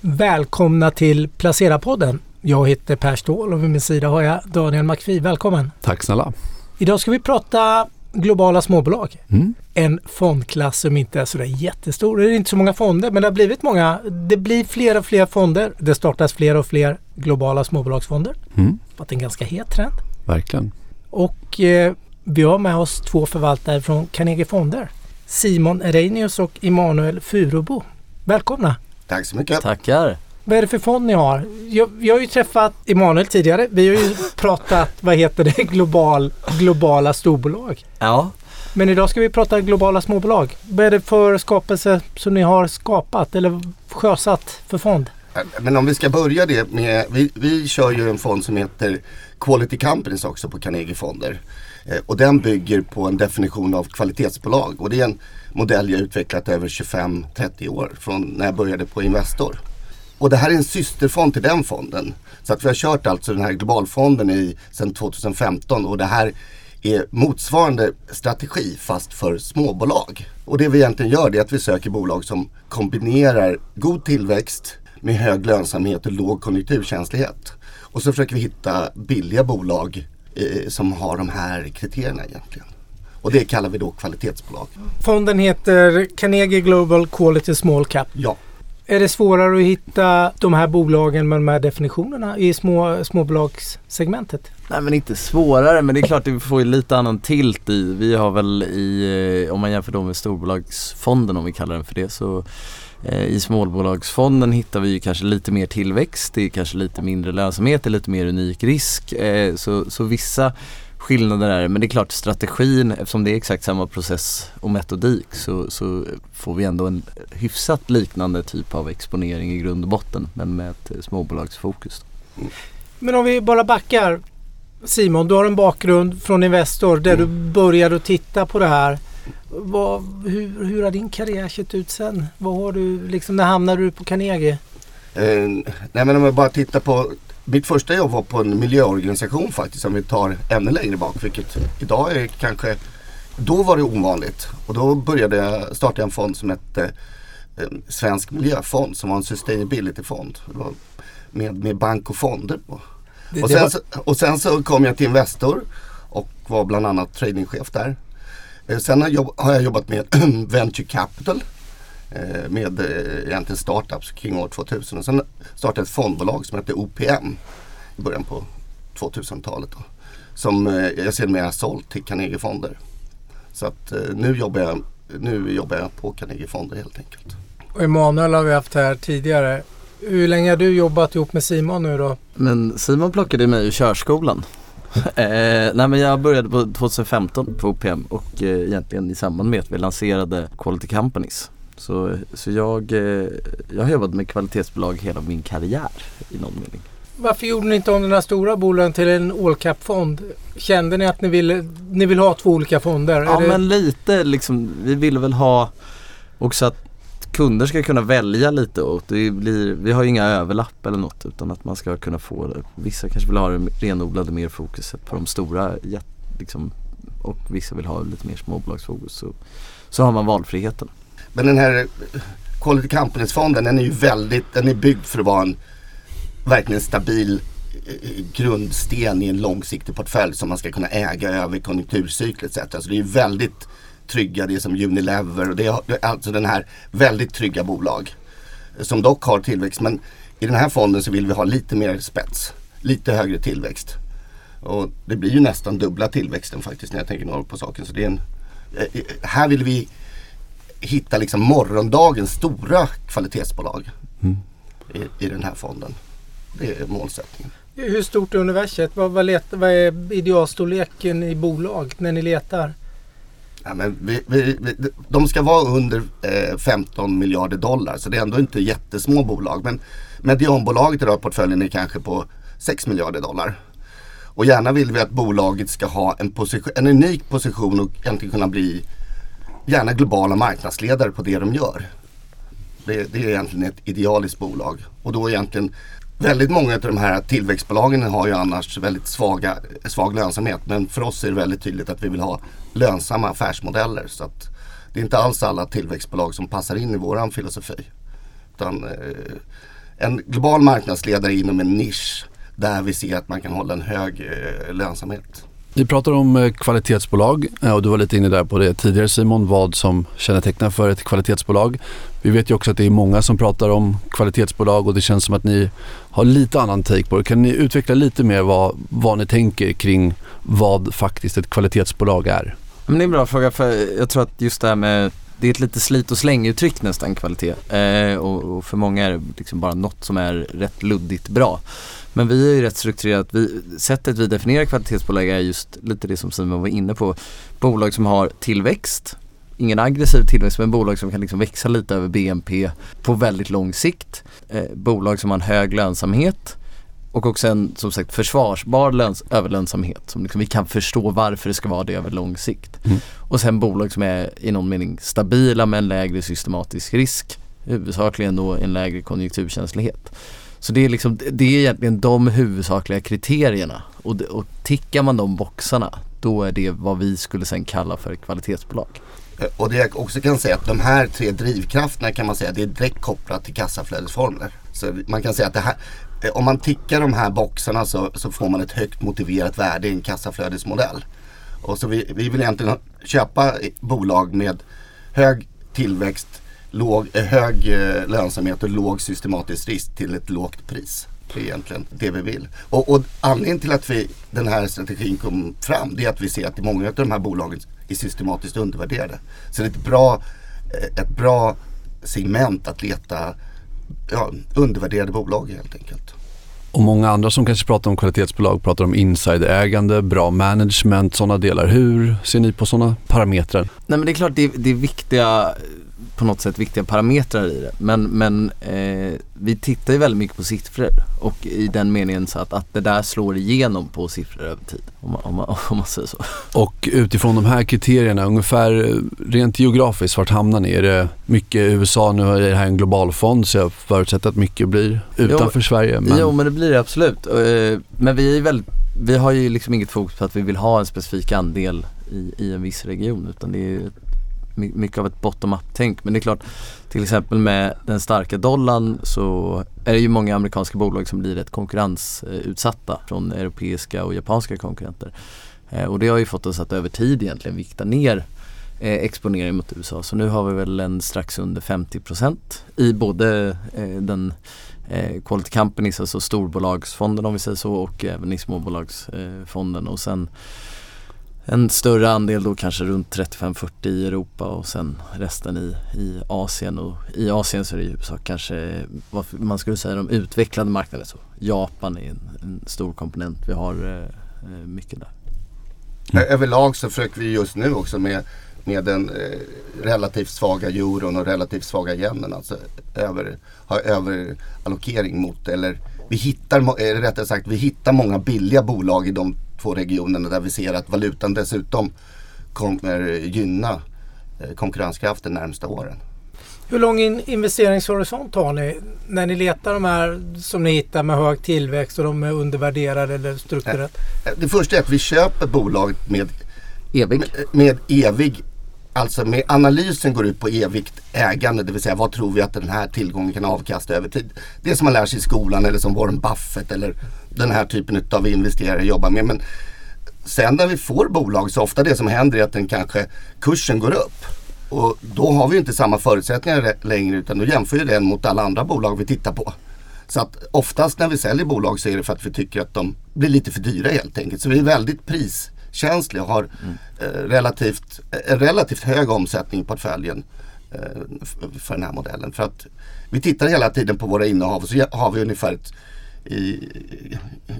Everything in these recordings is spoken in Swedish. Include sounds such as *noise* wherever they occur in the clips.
Välkomna till Placera-podden. Jag heter Per Ståhl och vid min sida har jag Daniel McPhee. Välkommen! Tack snälla! Idag ska vi prata globala småbolag. Mm. En fondklass som inte är sådär jättestor. Det är inte så många fonder men det har blivit många. Det blir fler och fler fonder. Det startas fler och fler globala småbolagsfonder. Mm. Det är en ganska het trend. Verkligen. Och eh, vi har med oss två förvaltare från Carnegie Fonder. Simon Reinius och Emanuel Furubo. Välkomna! Tack så mycket. Tackar. Vad är det för fond ni har? Jag, jag har ju träffat Emanuel tidigare. Vi har ju pratat, vad heter det, global, globala storbolag. Ja, Men idag ska vi prata globala småbolag. Vad är det för skapelse som ni har skapat eller sjösatt för fond? Men om vi ska börja det med, vi, vi kör ju en fond som heter Quality Companies också på Carnegie Fonder. Eh, och den bygger på en definition av kvalitetsbolag och det är en modell jag utvecklat över 25-30 år från när jag började på Investor. Och det här är en systerfond till den fonden. Så att vi har kört alltså den här globalfonden i sedan 2015 och det här är motsvarande strategi fast för småbolag. Och det vi egentligen gör är att vi söker bolag som kombinerar god tillväxt med hög lönsamhet och låg konjunkturkänslighet. Och så försöker vi hitta billiga bolag eh, som har de här kriterierna egentligen. Och det kallar vi då kvalitetsbolag. Fonden heter Carnegie Global Quality Small Cap. Ja, är det svårare att hitta de här bolagen med de här definitionerna i små, småbolagssegmentet? nej men inte svårare men det är klart att vi får ju lite annan tilt i. Vi har väl i, eh, om man jämför då med storbolagsfonden om vi kallar den för det så eh, i småbolagsfonden hittar vi ju kanske lite mer tillväxt, det är kanske lite mindre lönsamhet, det är lite mer unik risk. Eh, så, så vissa skillnader är det. men det är klart strategin eftersom det är exakt samma process och metodik så, så får vi ändå en hyfsat liknande typ av exponering i grund och botten men med ett eh, småbolagsfokus. Men om vi bara backar. Simon, du har en bakgrund från Investor där du började att titta på det här. Vad, hur, hur har din karriär sett ut sen? Vad har du, liksom, när hamnade du på Carnegie? Eh, nej men om jag bara tittar på mitt första jobb var på en miljöorganisation faktiskt om vi tar ännu längre bak vilket idag är kanske då var det ovanligt och då började jag starta en fond som hette eh, Svensk miljöfond som var en sustainability-fond. Med, med bank och fonder på. Det, Och sen, var, så, och sen så kom jag till Investor och var bland annat tradingchef där. Eh, Sen har, jobb, har jag jobbat med *clears throat* Venture Capital med eh, egentligen startups kring år 2000. Och sen startade ett fondbolag som hette OPM i början på 2000-talet. Då, som eh, jag sedermera sålt till Carnegie Fonder. Så att eh, nu jobbar jag, nu jobbar jag på Carnegie Fonder helt enkelt. och Emanuel har vi haft här tidigare. Hur länge har du jobbat ihop med Simon nu då? Men Simon plockade mig ur körskolan. *laughs* eh, nej men jag började på 2015 på OPM och eh, egentligen i samband med att vi lanserade Quality Companies. Så, så jag, eh, jag har jobbat med kvalitetsbolag hela min karriär i någon mening. Varför gjorde ni inte om den här stora bolagen till en all cap-fond? Kände ni att ni ville, ni vill ha två olika fonder? Ja det, men lite liksom, vi ville väl ha också att kunder ska kunna välja lite och det blir, vi har ju inga överlapp eller något utan att man ska kunna få det. Vissa kanske vill ha det renodlade mer fokuset på de stora liksom, och vissa vill ha lite mer småbolagsfokus. Så, så har man valfriheten. Men den här eh, Quality Companies-fonden den är ju väldigt, den är byggd för att vara en verkligen stabil eh, grundsten i en långsiktig portfölj som man ska kunna äga över konjunkturcykler etc. Så det är ju väldigt trygga, det är som Unilever och det är alltså den här väldigt trygga bolag. Som dock har tillväxt men i den här fonden så vill vi ha lite mer spets, lite högre tillväxt. Och det blir ju nästan dubbla tillväxten faktiskt när jag tänker på saken. Så det är en, eh, här vill vi hitta liksom morgondagens stora kvalitetsbolag Mm. i, i den här fonden. Det är målsättningen. Hur stort är universet? Vad, vad, let, vad är idealstorleken i bolag när ni letar? Ja, men vi, vi, vi, de ska vara under eh, 15 miljarder dollar så det är ändå inte jättesmå bolag. Men medianbolaget i portföljen är kanske på 6 miljarder dollar. Och gärna vill vi att bolaget ska ha en, position, en unik position och egentligen kunna bli gärna globala marknadsledare på det de gör. Det, det är egentligen ett idealiskt bolag. Och då egentligen väldigt många av de här tillväxtbolagen har ju annars väldigt svaga, svag lönsamhet. Men för oss är det väldigt tydligt att vi vill ha lönsamma affärsmodeller. Så att det är inte alls alla tillväxtbolag som passar in i våran filosofi. Utan eh, en global marknadsledare inom en nisch där vi ser att man kan hålla en hög eh, lönsamhet. Vi pratar om eh, kvalitetsbolag eh, och du var lite inne där på det tidigare Simon, vad som kännetecknar för ett kvalitetsbolag. Vi vet ju också att det är många som pratar om kvalitetsbolag och det känns som att ni har lite annan take på det. Kan ni utveckla lite mer vad, vad ni tänker kring vad faktiskt ett kvalitetsbolag är? Men det är en bra fråga för jag tror att just det här med det är ett lite slit och släng-uttryck nästan kvalitet eh, och, och, för många är det liksom bara något som är rätt luddigt bra. Men vi är ju rätt strukturerat, vi, sättet vi definierar kvalitetsbolag är just lite det som Simon var inne på. Bolag som har tillväxt, ingen aggressiv tillväxt men bolag som kan liksom växa lite över BNP på väldigt lång sikt. Eh, bolag som har en hög lönsamhet och också en som sagt försvarsbar löns- överlönsamhet som liksom vi kan förstå varför det ska vara det över lång sikt. Mm. Och sen bolag som är i någon mening stabila med en lägre systematisk risk. Huvudsakligen då en lägre konjunkturkänslighet. Så det är liksom, det är egentligen de huvudsakliga kriterierna och, och tickar man de boxarna då är det vad vi skulle sen kalla för kvalitetsbolag. Eh, och det jag också kan säga att de här tre drivkrafterna kan man säga det är direkt kopplat till kassaflödesformler. Så man kan säga att det här, Eh, om man tickar de här boxarna så, så får man ett högt motiverat värde i en kassaflödesmodell. Och så vi, vi vill egentligen köpa bolag med hög tillväxt, låg, eh, hög eh, lönsamhet och låg systematisk risk till ett lågt pris. Det är egentligen det vi vill. Och, och anledningen till att vi, den här strategin kom fram det är att vi ser att många av de här bolagen är systematiskt undervärderade. Så det är ett bra, ett bra segment att leta ja, undervärderade bolag helt enkelt. Och många andra som kanske pratar om kvalitetsbolag pratar om insiderägande, bra management, sådana delar. Hur ser ni på sådana parametrar? Nej men det är klart det det är viktiga på något sätt viktiga parametrar i det. Men, men eh, vi tittar ju väldigt mycket på siffror och i den meningen så att, att det där slår igenom på siffror över tid. Om man, om man, om man säger så. Och utifrån de här kriterierna, ungefär rent geografiskt, vart hamnar ni? Är det mycket USA? Nu är det här en global fond så jag förutsätter att mycket blir utanför jo, Sverige. Men... Jo men det blir det absolut. Eh, men vi är väldigt vi har ju liksom inget fokus på att vi vill ha en specifik andel i, i en viss region utan det är mycket av ett bottom-up-tänk. Men det är klart, till exempel med den starka dollarn så är det ju många amerikanska bolag som blir rätt konkurrensutsatta från europeiska och japanska konkurrenter. Eh, och det har ju fått oss att över tid egentligen vikta ner eh, exponering mot USA. Så nu har vi väl en strax under 50% i både eh, den eh, Quality Companies, alltså storbolagsfonden om vi säger så och även i småbolagsfonden. och sen en större andel då kanske runt 35-40 i Europa och sen resten i, i Asien och i Asien så är det i huvudsak kanske vad man skulle säga de utvecklade marknaderna. Så Japan är en, en stor komponent. Vi har eh, eh mycket där. Mm. Överlag så försöker vi just nu också med, med den eh, relativt svaga euron och relativt svaga yenen. Alltså över, ha överallokering mot eller vi hittar, eh, rättare sagt, vi hittar många billiga bolag i de två regionerna där vi ser att valutan dessutom kommer gynna eh, konkurrenskraften närmsta åren. Hur lång investeringshorisont har ni när ni letar de här som ni hittar med hög tillväxt och de är undervärderade eller strukturellt? Eh, det första är att vi köper bolaget med evig, med, med evig Alltså med analysen går ut på evigt ägande, det vill säga vad tror vi att den här tillgången kan avkasta över tid. Det som man lär sig i skolan eller som Warren Buffett eller den här typen av investerare jobbar med. Men sen när vi får bolag så ofta det som händer är att den kanske kursen går upp. Och då har vi inte samma förutsättningar längre utan då jämför vi den mot alla andra bolag vi tittar på. Så att oftast när vi säljer bolag så är det för att vi tycker att de blir lite för dyra helt enkelt. Så vi är väldigt pris priskänsliga och har mm. eh, relativt, eh, relativt hög omsättning i portföljen eh, för den här modellen. För att vi tittar hela tiden på våra innehav och så har vi ungefär ett i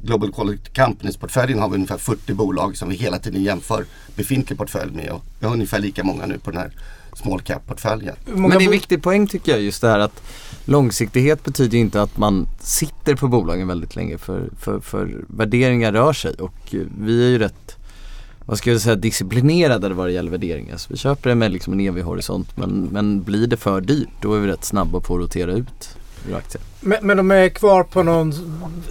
Global Quality Companies-portföljen har vi ungefär 40 bolag som vi hela tiden jämför befintlig portfölj med. Och vi har ungefär lika många nu på den här small cap-portföljen. Men det är en viktig poäng tycker jag just det här att långsiktighet betyder inte att man sitter på bolagen väldigt länge för, för, för värderingar rör sig och vi är ju rätt vad ska jag säga, disciplinerade vad det gäller värderingar. Så vi köper det med liksom en evig horisont men, men blir det för dyrt då är vi rätt snabba på att rotera ut men, men de är kvar på någon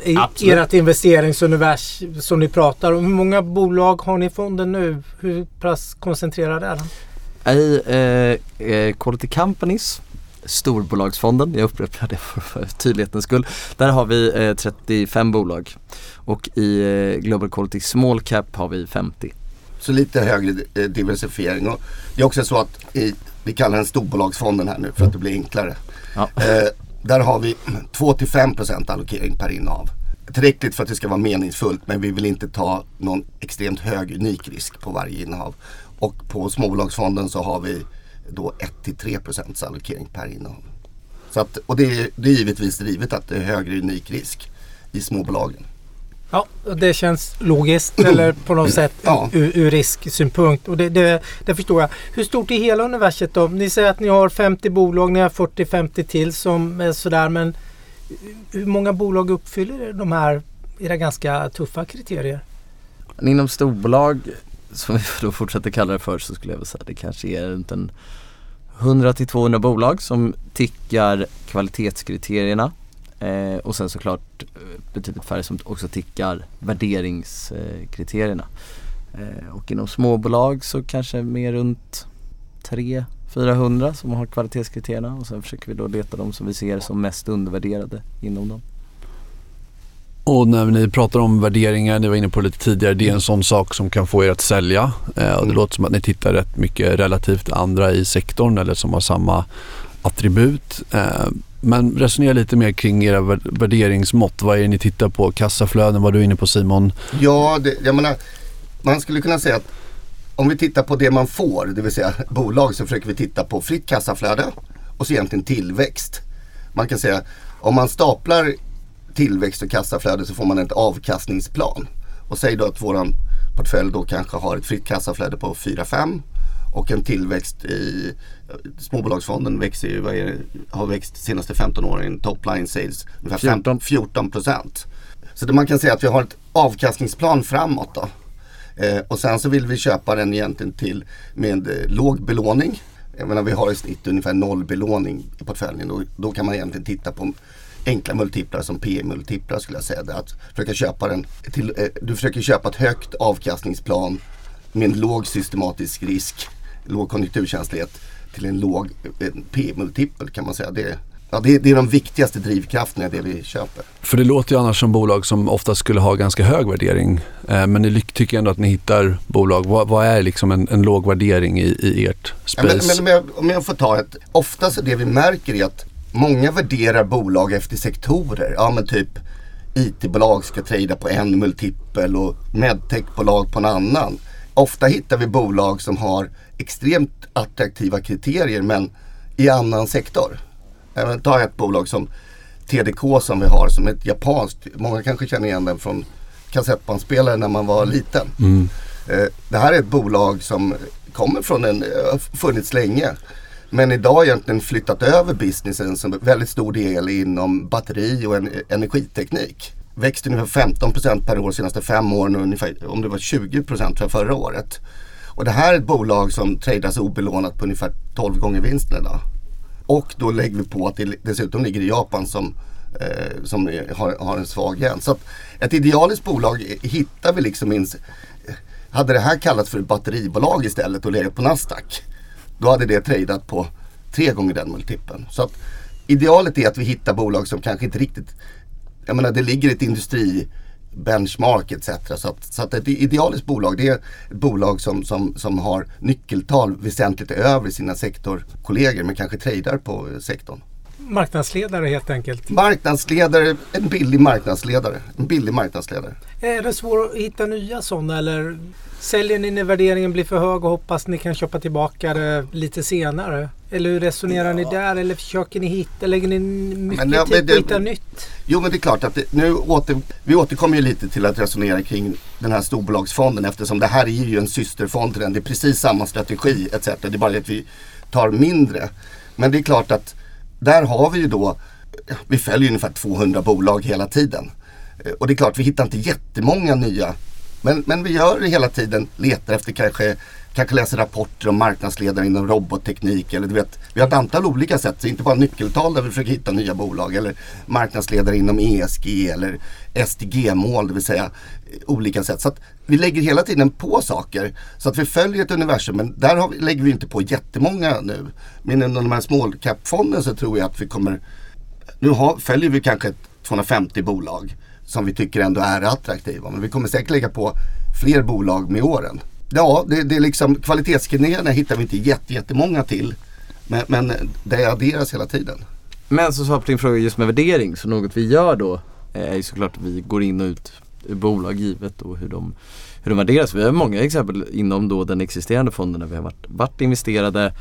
i ert investeringsuniversum som ni pratar om. Hur många bolag har ni i fonden nu? Hur pass koncentrerad är den? I eh, eh, Quality Companies storbolagsfonden, jag upprepar det för, för tydlighetens skull. Där har vi eh, 35 bolag och i eh, Global Quality Small Cap har vi 50. Så lite högre eh, diversifiering. Och det är också så att i, vi kallar den storbolagsfonden här nu för att det blir enklare. Ja. Eh, där har vi 2-5% allokering per innehav. Tillräckligt för att det ska vara meningsfullt men vi vill inte ta någon extremt hög unik risk på varje innehav. Och på småbolagsfonden så har vi då 1-3% allokering per innehav. Så att, och det är, det är givetvis drivet att det är högre unik risk i småbolagen. Ja, och det känns logiskt *clears throat* eller på något sätt Ja. ur, ur risksynpunkt. Och det, det, det förstår jag. Hur stort är hela universet då? Ni säger att ni har 50 bolag, ni har 40-50 till som är sådär. Men hur många bolag uppfyller de här era ganska tuffa kriterier? Inom storbolag, som vi då fortsätter kalla det för, så skulle jag vilja säga att det kanske är runt en 100 till 200 bolag som tickar kvalitetskriterierna. Eh, och sen såklart eh, betydligt färre som också tickar värderingskriterierna. Eh, och inom småbolag så kanske mer runt 300-400 som har kvalitetskriterierna och sen försöker vi då leta de som vi ser som mest undervärderade inom dem. Och när ni pratar om värderingar, ni var inne på det lite tidigare, det är en sån sak som kan få er att sälja. Eh, och det Mm. låter som att ni tittar rätt mycket relativt andra i sektorn eller som har samma attribut. Eh, men resonera lite mer kring era värderingsmått. Vad är det ni tittar på? Kassaflöden var du inne på Simon. Ja, det, jag menar, man skulle kunna säga att om vi tittar på det man får, det vill säga bolag, så försöker vi titta på fritt kassaflöde och så egentligen tillväxt. Man kan säga om man staplar tillväxt och kassaflöde så får man ett avkastningsplan. Och säg då att våran portfölj då kanske har ett fritt kassaflöde på 4-5 och en tillväxt i småbolagsfonden växer ju, det, har växt de senaste 15 åren, top line sales, ungefär 14. 14 procent. Så det man kan säga att vi har ett avkastningsplan framåt då. Eh, och sen så vill vi köpa den egentligen till med eh, låg belåning. Jag menar vi har i snitt ungefär noll belåning i portföljen. Och då kan man egentligen titta på enkla multiplar som P-multiplar skulle jag säga. Det att försöka köpa den till, eh, du försöker köpa ett högt avkastningsplan med en låg systematisk risk, låg konjunkturkänslighet till en låg P-multipel kan man säga. Det, ja, det, det är de viktigaste drivkrafterna i det vi köper. För det låter ju annars som bolag som ofta skulle ha ganska hög värdering. Eh, men ni tycker ändå att ni hittar bolag. Vad, vad är liksom en, en låg värdering i, i ert Ja, space? men, men om, jag, om jag får ta ett, ofta så det vi märker är att många värderar bolag efter sektorer. Ja men typ IT-bolag ska trada på en multipel och medtechbolag på en annan. Ofta hittar vi bolag som har extremt attraktiva kriterier men i annan sektor. Men Ta ett bolag som TDK som vi har som är ett japanskt, många kanske känner igen den från kassettbandspelare när man var liten. Mm. Eh, Det här är ett bolag som kommer från en, eh, har funnits länge. Men idag egentligen flyttat över businessen som väldigt stor del inom batteri och en, energiteknik. Växt ungefär 15% per år de senaste fem åren och ungefär, om det var 20% för förra året. Och det här är ett bolag som tradas obelånat på ungefär 12 gånger vinsten idag. Och då lägger vi på att det dessutom ligger i Japan som, eh, som är, har, har en svag yen. Så ett idealiskt bolag hittar vi liksom in, hade det här kallats för ett batteribolag istället och legat på Nasdaq. Då hade det tradat på tre gånger den multipeln. Så att idealet är att vi hittar bolag som kanske inte riktigt, jag menar det ligger ett industri benchmark etc. Så att, så att ett idealiskt bolag det är ett bolag som, som, som har nyckeltal väsentligt över sina sektorkollegor men kanske tradar på sektorn. Marknadsledare helt enkelt. Marknadsledare, en billig marknadsledare. En billig marknadsledare. Är det svårt att hitta nya sådana eller säljer ni när värderingen blir för hög och hoppas ni kan köpa tillbaka det lite senare? Eller hur resonerar ni där? Eller försöker ni hitta, lägger ni mycket Men ja, tid på att hitta nytt? Jo men det är klart att det, nu åter, vi återkommer ju lite till att resonera kring den här storbolagsfonden eftersom det här är ju en systerfond till den. Det är precis samma strategi etc. Det är bara det att vi tar mindre. Men det är klart att där har vi ju då, vi följer ungefär 200 bolag hela tiden. Eh, och det är klart vi hittar inte jättemånga nya. Men, men vi gör det hela tiden, letar efter kanske kanske läser rapporter om marknadsledare inom robotteknik. Eller du vet, vi har ett antal olika sätt, så inte bara nyckeltal där vi försöker hitta nya bolag. Eller marknadsledare inom ESG eller SDG-mål, det vill säga eh, olika sätt. Så att vi lägger hela tiden på saker så att vi följer ett universum. Men där har vi, lägger vi inte på jättemånga nu. Men inom de här small cap-fonden så tror jag att vi kommer nu har, följer vi kanske 250 bolag som vi tycker ändå är attraktiva. Men vi kommer säkert lägga på fler bolag med åren. Ja, det, det är liksom kvalitetskriterierna hittar vi inte jätte, jättemånga till. Men, men det adderas hela tiden. Men så svar på din fråga just med värdering. Så något vi gör då eh, är ju såklart att vi går in och ut ur bolag givet och hur de, hur de värderas. Vi har många exempel inom då den existerande fonden där vi har varit, varit investerade,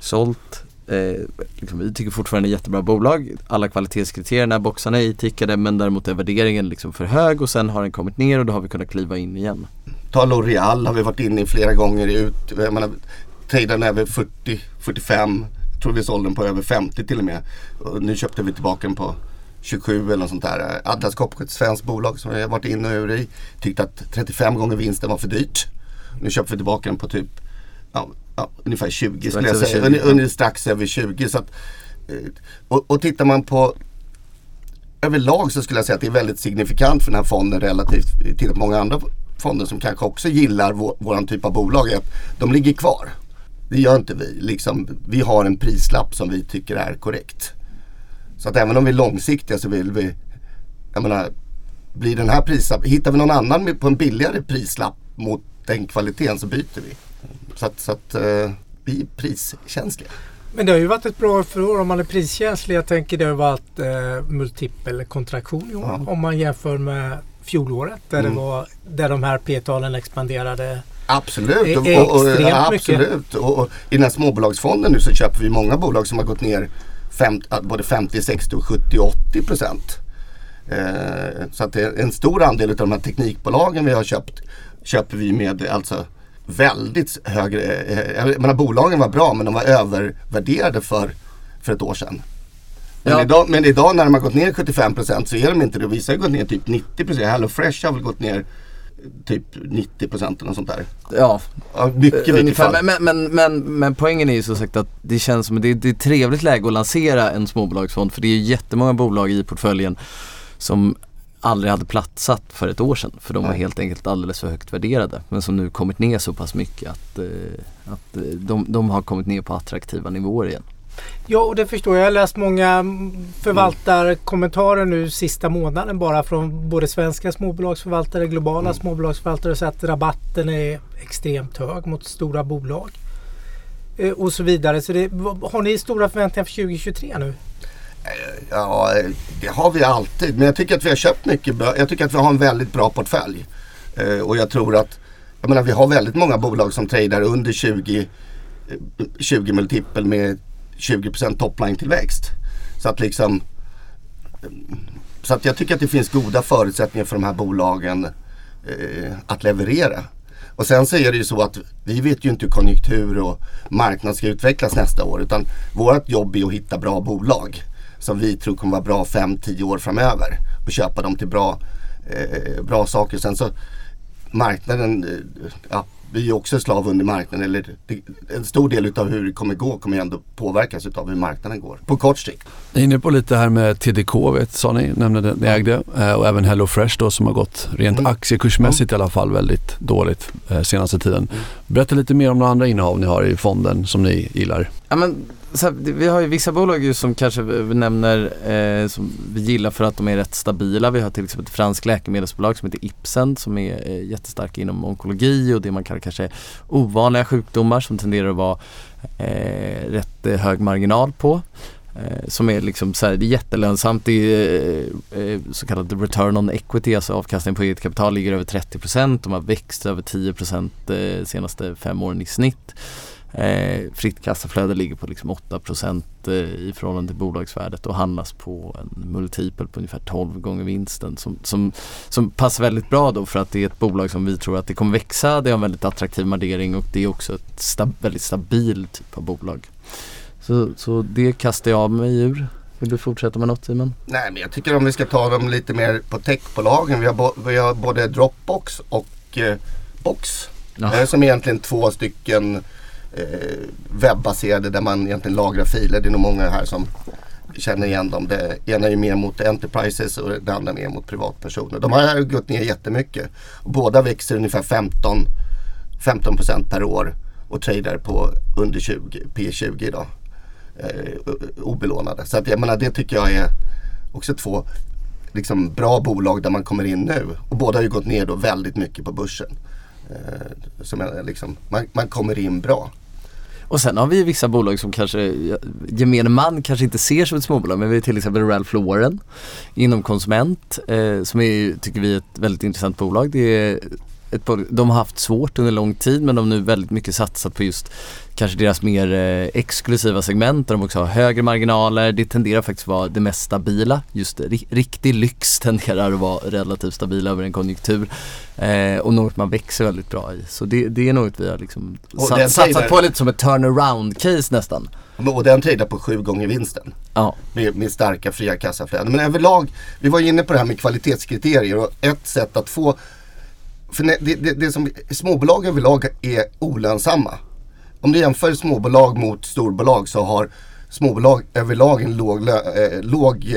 sålt Eh, liksom, vi tycker fortfarande är jättebra bolag. Alla kvalitetskriterierna, boxarna är tickade men däremot är värderingen liksom för hög och sen har den kommit ner och då har vi kunnat kliva in igen. Ta L'Oreal har vi varit inne i flera gånger ut. Jag menar, traden över 40, 45. Jag tror vi sålde den på över 50 till och med. Och nu köpte vi tillbaka den på 27 eller något sånt där. Atlas Copco, ett svenskt bolag som vi har varit inne och ur i. Tyckte att 35 gånger vinsten var för dyrt. Nu köper vi tillbaka den på typ ja, ja, ungefär 20 skulle jag säga. 20, ja. Strax över 20. Så att, eh, och, och tittar man på överlag så skulle jag säga att det är väldigt signifikant för den här fonden relativt till många andra fonder som kanske också gillar vår, våran typ av bolag. Är att de ligger kvar. Det gör inte vi. Liksom, vi har en prislapp som vi tycker är korrekt. Så att även om vi är långsiktiga så vill vi, jag menar, blir den här prislapp, hittar vi någon annan på en billigare prislapp mot den kvaliteten så byter vi. Så att, så att uh, vi är priskänsliga. Men det har ju varit ett bra för år om man är priskänslig. Jag tänker det har varit eh, multipel kontraktion i år. Ja. Om man jämför med fjolåret där, mm. det var, där de här P-talen expanderade Absolut, och, och, och, ja, absolut. Och, i den här småbolagsfonden nu så köper vi många bolag som har gått ner fem, både 50, 60, 70, 80 procent. Eh, så att det är en stor andel av de här teknikbolagen vi har köpt köper vi med alltså väldigt högre, eh, jag menar bolagen var bra men de var övervärderade för, för ett år sedan. Men, ja. idag, men idag när de har gått ner 75% så är de inte det. Vissa har gått ner typ 90%. Hello Fresh har väl gått ner typ 90% eller något sånt där. Ja, ja mycket ungefär. Men, men, men, men, men poängen är ju så sagt att det känns som att det, det är ett trevligt läge att lansera en småbolagsfond för det är jättemånga bolag i portföljen som aldrig hade platsat för ett år sedan. För de var helt enkelt alldeles för högt värderade. Men som nu kommit ner så pass mycket att, eh, att eh, de, de har kommit ner på attraktiva nivåer igen. Ja, och det förstår jag. Jag har läst många förvaltarkommentarer nu sista månaden bara från både svenska småbolagsförvaltare, globala mm. småbolagsförvaltare så att rabatten är extremt hög mot stora bolag. Eh, och så vidare. Så det, har ni stora förväntningar för 2023 nu? Ja, det har vi alltid. Men jag tycker att vi har köpt mycket bra. Jag tycker att vi har en väldigt bra portfölj. Eh, och jag tror att, jag menar vi har väldigt många bolag som tradar under 20, 20 eh, multipel med 20% topline tillväxt. Så att liksom så att jag tycker att det finns goda förutsättningar för de här bolagen eh, att leverera. Och sen så är det ju så att vi vet ju inte hur konjunktur och marknad ska utvecklas nästa år. Utan vårt jobb är att hitta bra bolag som vi tror kommer vara bra 5-10 år framöver. Och köpa dem till bra, eh, bra saker. Sen så marknaden, eh, ja, vi är också slav under marknaden. Eller en stor del utav hur det kommer gå kommer ändå påverkas utav hur marknaden går på kort sikt. Ni är inne på lite här med TDK vet, sa ni, nämnde ni ägde eh, och även HelloFresh då som har gått rent mm. aktiekursmässigt mm. i alla fall väldigt dåligt eh, senaste tiden. Mm. Berätta lite mer om några andra innehav ni har i fonden som ni gillar. Ja, men här, vi har ju vissa bolag som kanske vi nämner eh, som vi gillar för att de är rätt stabila. Vi har till exempel ett franskt läkemedelsbolag som heter Ipsen som är eh, jättestarka inom onkologi och det man kallar kanske ovanliga sjukdomar som tenderar att vara eh, rätt eh, hög marginal på. Eh, som är liksom så här, det är jättelönsamt. Det är eh, eh så kallad return on equity, alltså avkastning på eget kapital ligger över 30% De har växt över 10 procent de senaste fem åren i snitt. Eh, fritt kassaflöde ligger på liksom 8 eh, i förhållande till bolagsvärdet och handlas på en multipel på ungefär 12 gånger vinsten som, som, som passar väldigt bra då för att det är ett bolag som vi tror att det kommer växa. Det har en väldigt attraktiv värdering och det är också ett stab väldigt stabil typ av bolag. Så, så det kastar jag mig ur. Vill du fortsätta med något Simon? Nej men jag tycker om vi ska ta dem lite mer på techbolagen. Vi har, vi har både Dropbox och eh, Box Ja. Eh, som egentligen två stycken Eh, webbaserade där man egentligen lagrar filer. Det är nog många här som känner igen dem. Det ena är mer mot enterprises och det andra mer mot privatpersoner. De har gått ner jättemycket. Båda växer ungefär 15, 15 per år och tradar på under 20, P20 idag. Eh, obelånade. Så att jag menar det tycker jag är också två liksom, bra bolag där man kommer in nu. Och båda har ju gått ner då väldigt mycket på börsen. Eh, som är, liksom, man, man kommer in bra. Och sen har vi vissa bolag som kanske gemene man kanske inte ser som ett småbolag men vi har till exempel Ralph Lauren inom konsument eh, som är, tycker vi är ett väldigt intressant bolag. Det är ett, de har haft svårt under lång tid men de har nu väldigt mycket satsat på just kanske deras mer eh, exklusiva segment där de också har högre marginaler. Det tenderar faktiskt vara det mest stabila. Just ri riktig lyx *laughs* tenderar att vara relativt stabila över en konjunktur. Eh, och något man växer väldigt bra i. Så det, det är något vi har liksom sat, satsat på lite som ett turnaround case nästan. Och den tradar på sju gånger vinsten. Ja. Med, med starka fria kassaflöden. Men överlag, vi var inne på det här med kvalitetskriterier och ett sätt att få för det, det, det som småbolag överlag är olönsamma. Om du jämför småbolag mot storbolag så har småbolag överlag en låg, eh, låg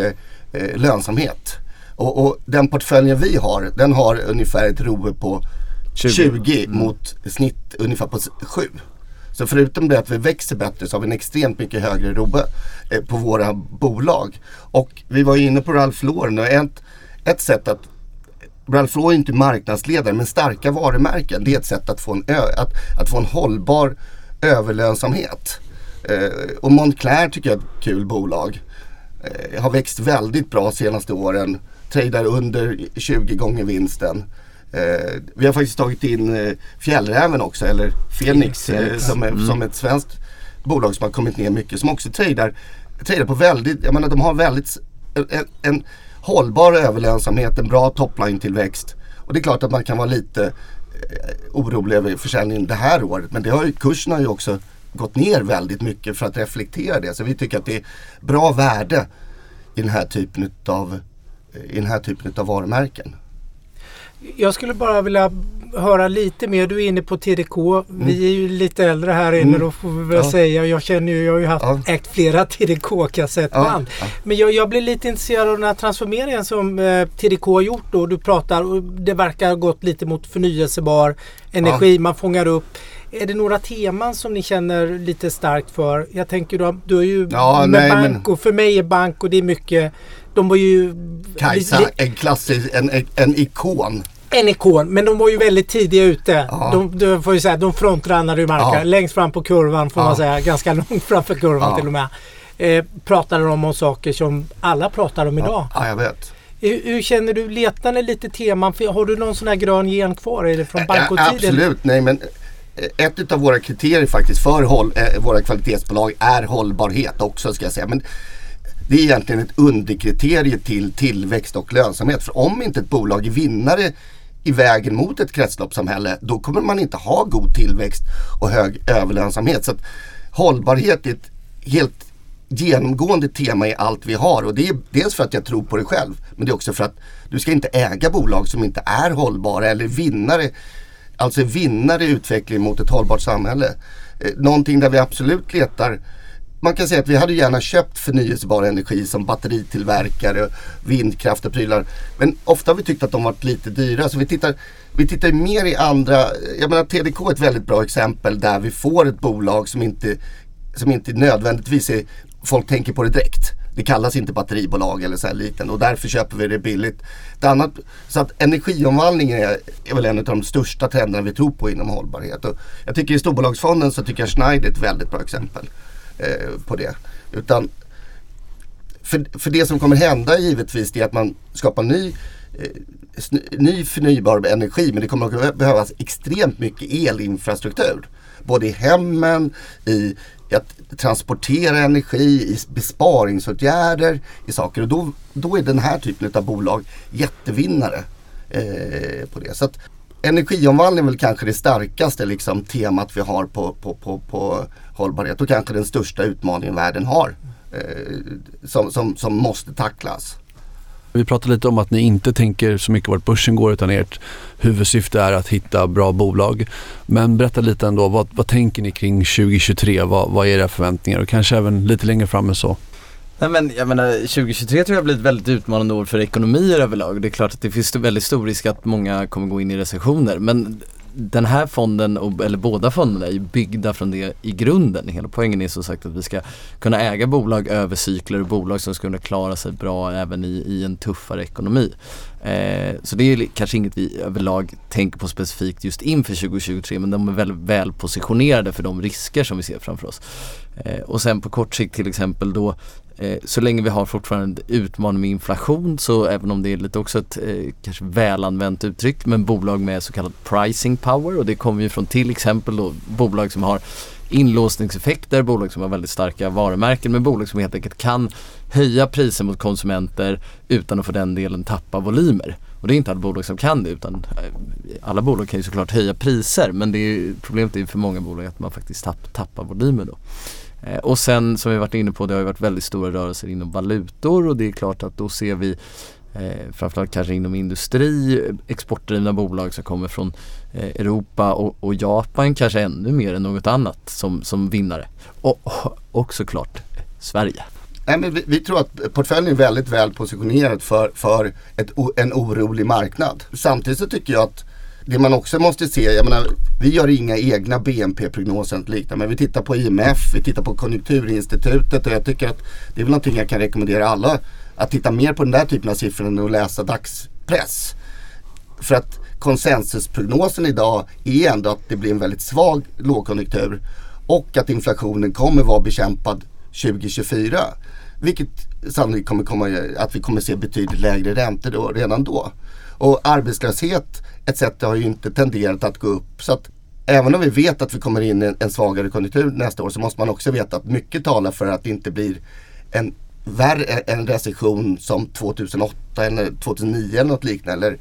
eh, lönsamhet. Och, och, den portföljen vi har, den har ungefär ett ROE på 20, 20 mm. mot snitt ungefär på 7. Så förutom det att vi växer bättre så har vi en extremt mycket högre ROE eh, på våra bolag. Och vi var inne på Ralph Lauren och ett, ett sätt att Ralph Lauren är inte marknadsledare men starka varumärken det är ett sätt att få en, ö, att, att få en hållbar överlönsamhet. Eh, och Moncler tycker jag är ett kul bolag. Eh, har växt väldigt bra senaste åren. Tradar under 20 gånger vinsten. Eh, vi har faktiskt tagit in eh, Fjällräven också, eller Fenix, eh, som, är, mm. som ett svenskt bolag som har kommit ner mycket. Som också tradar, tradar på väldigt, jag menar de har väldigt en, en hållbar överlönsamhet, en bra topline-tillväxt. Och det är klart att man kan vara lite eh, orolig över försäljningen det här året. Men det har ju, kursen har ju också gått ner väldigt mycket för att reflektera det. Så vi tycker att det är bra värde i den här typen av, i den här typen av varumärken. Jag skulle bara vilja höra lite mer. Du är inne på TDK. Mm. Vi är ju lite äldre här inne mm. då får vi väl ja. säga. Jag känner ju, jag har ju haft, ja. ägt flera TDK-kassettband. Ja. Men jag, jag blir lite intresserad av den här transformeringen som eh, TDK har gjort då. Du pratar och det verkar ha gått lite mot förnyelsebar energi. Man fångar upp. Är det några teman som ni känner lite starkt för? Jag tänker du, du är ju ja, med nej, bank och för mig är bank och det är mycket de var ju... Kajsa, en klassisk, en, en ikon en ikon, men de var ju väldigt tidiga ute. Ja. De, de, får ju säga, de frontrannade ju marknaden. Ja. Längst fram på kurvan får ja. man säga. Ganska långt framför kurvan till och med. Eh, pratade de om saker som alla pratar om idag. Ja, jag vet. Hur, hur, känner du? Letar ni lite teman? Har du någon sån här grön gen kvar? Är det från bankotiden? Absolut, nej men eh, ett av våra kriterier faktiskt för håll, eh, våra kvalitetsbolag är hållbarhet också ska jag säga. Men det är egentligen ett underkriterie till tillväxt och lönsamhet. För om inte ett bolag är vinnare i vägen mot ett kretsloppssamhälle då kommer man inte ha god tillväxt och hög överlönsamhet. Så att hållbarhet är ett helt genomgående tema i allt vi har och det är dels för att jag tror på det själv men det är också för att du ska inte äga bolag som inte är hållbara eller vinnare Alltså vinnare i utvecklingen mot ett hållbart samhälle. Eh, någonting där vi absolut letar man kan säga att vi hade gärna köpt förnyelsebar energi som batteritillverkare, vindkraft och prylar. Men ofta har vi tyckt att de varit lite dyra så vi tittar, vi tittar mer i andra, jag menar TDK är ett väldigt bra exempel där vi får ett bolag som inte, som inte nödvändigtvis är, folk tänker på det direkt. Det kallas inte batteribolag eller så här liten och därför köper vi det billigt. Det annat, så att energiomvandlingen är, är väl en av de största trenderna vi tror på inom hållbarhet. Och jag tycker i storbolagsfonden så tycker jag Schneider är ett väldigt bra exempel eh, på det. Utan för, för det som kommer hända givetvis är att man skapar ny, eh, ny förnybar energi men det kommer att behövas extremt mycket elinfrastruktur. Både i hemmen, i att transportera energi, i besparingsåtgärder, i saker. Och då, då är den här typen av bolag jättevinnare eh, på det. Så att energiomvandling är väl kanske det starkaste liksom, temat vi har på, på, på, på hållbarhet och kanske den största utmaningen världen har eh, som, som, som måste tacklas. Vi pratade lite om att ni inte tänker så mycket vart börsen går utan ert huvudsyfte är att hitta bra bolag. Men berätta lite ändå, vad, vad tänker ni kring 2023? Vad, vad är era förväntningar och kanske även lite längre fram än så? Nej men jag menar 2023 tror jag blir ett väldigt utmanande år för ekonomier överlag. Det är klart att det finns väldigt stor risk att många kommer gå in i recessioner men den här fonden, eller båda fonderna, är ju byggda från det i grunden. Hela poängen är som sagt att vi ska kunna äga bolag över cykler och bolag som ska kunna klara sig bra även i, i en tuffare ekonomi. Eh, så det är kanske inget vi överlag tänker på specifikt just inför 2023 men de är väldigt väl positionerade för de risker som vi ser framför oss. Eh, och sen på kort sikt till exempel då Eh, så länge vi har fortfarande utmaning med inflation så även om det är lite också ett eh, kanske välanvänt uttryck men bolag med så kallad pricing power och det kommer ju från till exempel då bolag som har inlåsningseffekter, bolag som har väldigt starka varumärken men bolag som helt enkelt kan höja priser mot konsumenter utan att för den delen tappa volymer. Och det är inte alla bolag som kan det utan eh, alla bolag kan ju såklart höja priser men det är, problemet är för många bolag att man faktiskt tapp, tappar volymer då. Eh, och sen som vi varit inne på, det har ju varit väldigt stora rörelser inom valutor och det är klart att då ser vi eh, framförallt kanske inom industri, exportdrivna bolag som kommer från eh, Europa och, och, Japan kanske ännu mer än något annat som, som vinnare. Och, och såklart Sverige. Nej, men vi, vi, tror att portföljen är väldigt väl positionerad för, för ett, en orolig marknad. Samtidigt så tycker jag att det man också måste se, jag menar, vi gör inga egna BNP-prognoser och liknande. Men vi tittar på IMF, vi tittar på Konjunkturinstitutet och jag tycker att det är väl någonting jag kan rekommendera alla. Att titta mer på den där typen av siffror än att läsa dagspress. För att konsensusprognosen idag är ändå att det blir en väldigt svag lågkonjunktur och att inflationen kommer vara bekämpad 2024. Vilket sannolikt kommer komma, att vi kommer se betydligt lägre räntor då, redan då. Och arbetslöshet etc. har ju inte tenderat att gå upp. Så att även om vi vet att vi kommer in i en svagare konjunktur nästa år så måste man också veta att mycket talar för att det inte blir en värre en recession som 2008 eller 2009 eller något liknande. Eller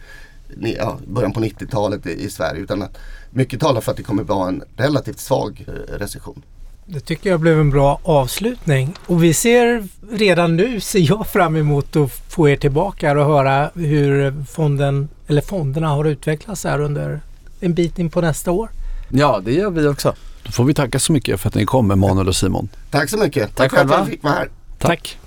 ja, början på 90-talet i, i Sverige. Utan att mycket talar för att det kommer vara en relativt svag eh, recession. Det tycker jag blev en bra avslutning. Och vi ser redan nu, ser jag fram emot att få er tillbaka och höra hur fonden, eller fonderna har utvecklats här under en bit in på nästa år. Ja, det gör vi också. Då får vi tacka så mycket för att ni kom, Emanuel och Simon. Tack så mycket. Tack, Tack för att jag fick vara här. Tack.